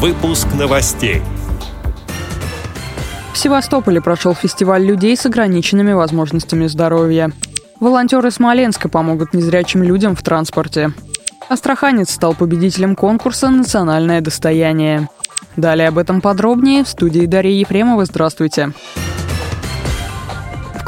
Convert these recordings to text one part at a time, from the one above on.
Выпуск новостей. В Севастополе прошел фестиваль людей с ограниченными возможностями здоровья. Волонтеры Смоленска помогут незрячим людям в транспорте. Астраханец стал победителем конкурса «Национальное достояние». Далее об этом подробнее в студии Дарья Ефремова. Здравствуйте. Здравствуйте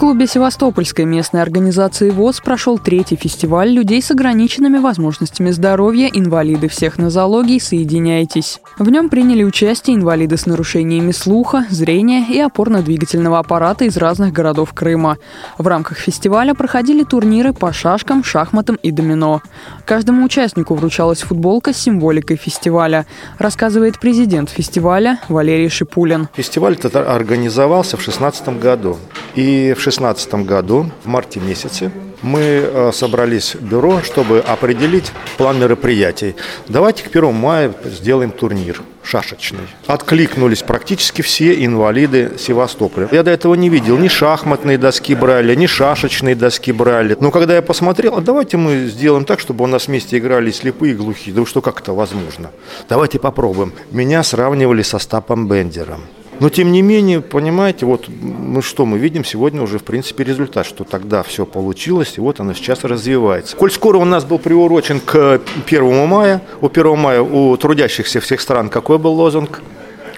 клубе Севастопольской местной организации ВОЗ прошел третий фестиваль людей с ограниченными возможностями здоровья «Инвалиды всех нозологий. Соединяйтесь». В нем приняли участие инвалиды с нарушениями слуха, зрения и опорно-двигательного аппарата из разных городов Крыма. В рамках фестиваля проходили турниры по шашкам, шахматам и домино. Каждому участнику вручалась футболка с символикой фестиваля, рассказывает президент фестиваля Валерий Шипулин. Фестиваль организовался в 2016 году. И в 2016 году, в марте месяце, мы э, собрались в бюро, чтобы определить план мероприятий. Давайте к 1 мая сделаем турнир шашечный. Откликнулись практически все инвалиды Севастополя. Я до этого не видел, ни шахматные доски брали, ни шашечные доски брали. Но когда я посмотрел, а давайте мы сделаем так, чтобы у нас вместе играли слепые и глухие. Да что как это возможно? Давайте попробуем. Меня сравнивали со Стапом Бендером. Но тем не менее, понимаете, вот мы что мы видим сегодня уже в принципе результат, что тогда все получилось, и вот оно сейчас развивается. Коль скоро у нас был приурочен к 1 мая, у 1 мая у трудящихся всех стран какой был лозунг?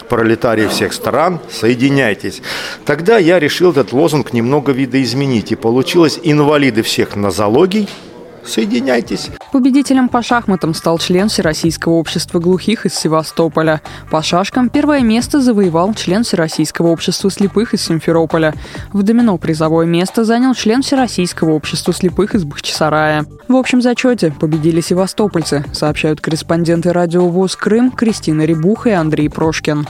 пролетарии всех стран, соединяйтесь. Тогда я решил этот лозунг немного видоизменить, и получилось инвалиды всех нозологий, Соединяйтесь. Победителем по шахматам стал член Всероссийского общества глухих из Севастополя. По шашкам первое место завоевал член Всероссийского общества слепых из Симферополя. В домино призовое место занял член Всероссийского общества слепых из Бахчисарая. В общем зачете победили севастопольцы, сообщают корреспонденты радио ВОЗ Крым Кристина Рябуха и Андрей Прошкин.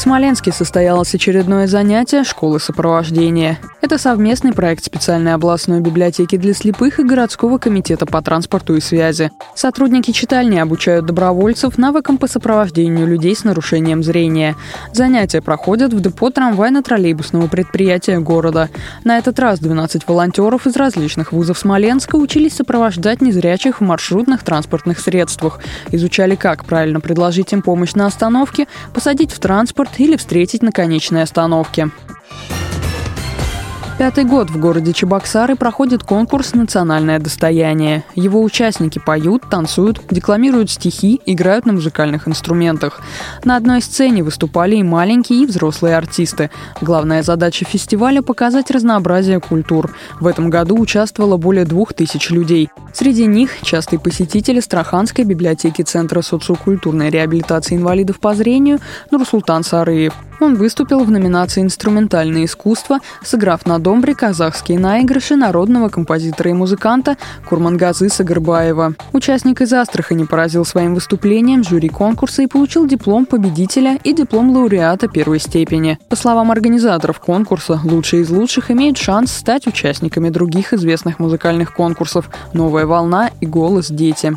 В Смоленске состоялось очередное занятие школы сопровождения. Это совместный проект специальной областной библиотеки для слепых и городского комитета по транспорту и связи. Сотрудники читальни обучают добровольцев навыкам по сопровождению людей с нарушением зрения. Занятия проходят в депо трамвайно-троллейбусного предприятия города. На этот раз 12 волонтеров из различных вузов Смоленска учились сопровождать незрячих в маршрутных транспортных средствах. Изучали, как правильно предложить им помощь на остановке, посадить в транспорт или встретить на конечной остановке. Пятый год в городе Чебоксары проходит конкурс «Национальное достояние». Его участники поют, танцуют, декламируют стихи, играют на музыкальных инструментах. На одной сцене выступали и маленькие, и взрослые артисты. Главная задача фестиваля – показать разнообразие культур. В этом году участвовало более двух тысяч людей. Среди них – частые посетители Страханской библиотеки Центра социокультурной реабилитации инвалидов по зрению Нурсултан Сарыев. Он выступил в номинации «Инструментальное искусство», сыграв на домбре казахские наигрыши народного композитора и музыканта Курмангазы Сагарбаева. Участник из Астрахани поразил своим выступлением жюри конкурса и получил диплом победителя и диплом лауреата первой степени. По словам организаторов конкурса, лучшие из лучших имеют шанс стать участниками других известных музыкальных конкурсов «Новая волна» и «Голос дети».